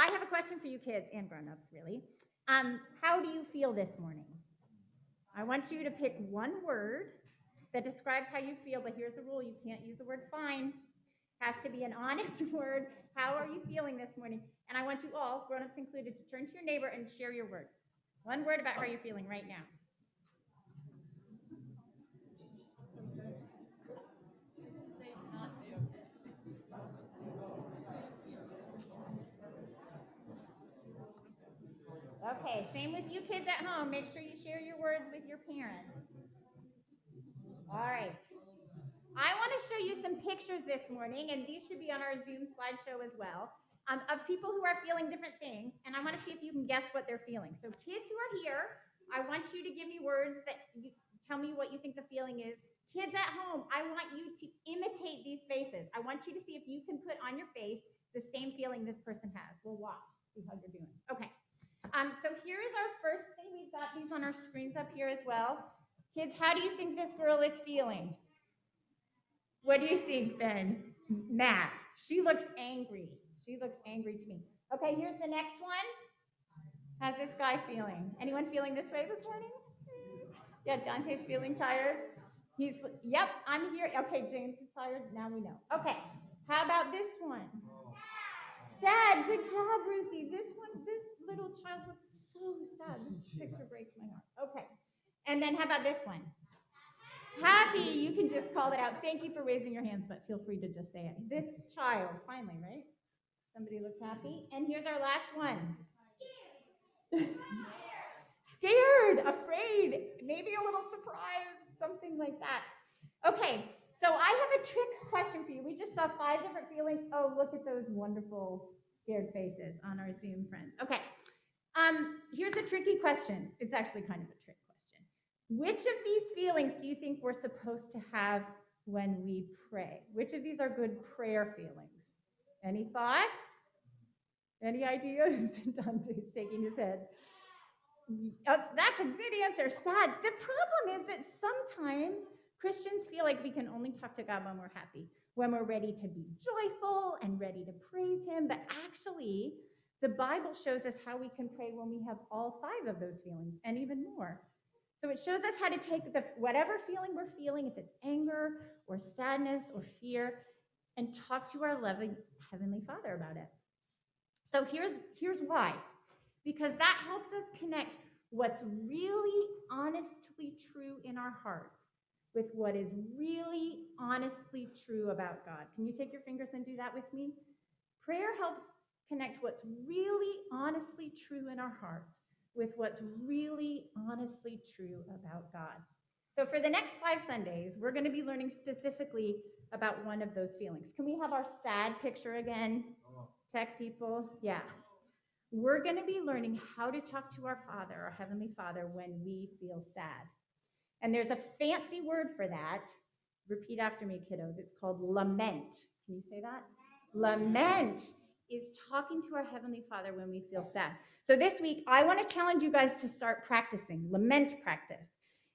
I have a question for you kids and grown-ups, really. Um, how do you feel this morning? I want you to pick one word that describes how you feel, but here's the rule: you can't use the word fine. Has to be an honest word. How are you feeling this morning? And I want you all, grown-ups included, to turn to your neighbor and share your word. One word about how you're feeling right now. Okay, same with you kids at home. Make sure you share your words with your parents. All right. I want to show you some pictures this morning, and these should be on our Zoom slideshow as well, um, of people who are feeling different things. And I want to see if you can guess what they're feeling. So, kids who are here, I want you to give me words that you tell me what you think the feeling is. Kids at home, I want you to imitate these faces. I want you to see if you can put on your face the same feeling this person has. We'll watch, see how. Okay. Um, so here is our first thing. We've got these on our screens up here as well. Kids, how do you think this girl is feeling? What do you think, Ben? Matt. She looks angry. She looks angry to me. Okay, here's the next one. How's this guy feeling? Anyone feeling this way this morning? Yeah, Dante's feeling tired. He's, yep, I'm here. Okay, James is tired. Now we know. Okay, how about this one? Sad. Good job, Ruthie. This one, little child looks so sad. This picture breaks my heart. Okay, and then how about this one? Happy, you can just call it out. Thank you for raising your hands, but feel free to just say it. This child, finally, right? Somebody looks happy. And here's our last one. Scared, Scared, afraid, maybe a little surprised, something like that. Okay, so I have a trick question for you. We just saw five different feelings. Oh, look at those wonderful scared faces on our Zoom friends. Okay, um, here's a tricky question. It's actually kind of a trick question. Which of these feelings do you think we're supposed to have when we pray? Which of these are good prayer feelings? Any thoughts? Any ideas? Dante's shaking his head. Uh, that's a good answer. Sad. The problem is that sometimes Christians feel like we can only talk to God when we're happy, when we're ready to be joyful and ready to praise Him. But actually, the Bible shows us how we can pray when we have all five of those feelings and even more. So it shows us how to take the whatever feeling we're feeling, if it's anger or sadness or fear, and talk to our loving Heavenly Father about it. So here's here's why. Because that helps us connect what's really honestly true in our hearts with what is really honestly true about God. Can you take your fingers and do that with me? Prayer helps connect what's really honestly true in our hearts with what's really honestly true about God. So, for the next five Sundays, we're going to be learning specifically about one of those feelings. Can we have our sad picture again? Tech people? Yeah. We're going to be learning how to talk to our Father, our Heavenly Father, when we feel sad. And there's a fancy word for that. Repeat after me, kiddos. It's called lament. Can you say that? Lament is talking to our Heavenly Father when we feel sad. So this week, I want to challenge you guys to start practicing lament practice.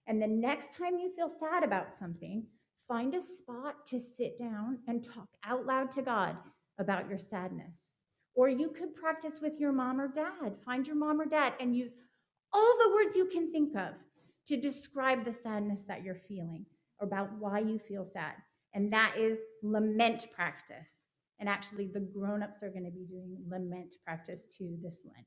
And the next time you feel sad about something, find a spot to sit down and talk out loud to God about your sadness. Or you could practice with your mom or dad. Find your mom or dad and use all the words you can think of to describe the sadness that you're feeling or about why you feel sad. And that is lament practice. And actually, the grown ups are going to be doing lament practice too this Lent.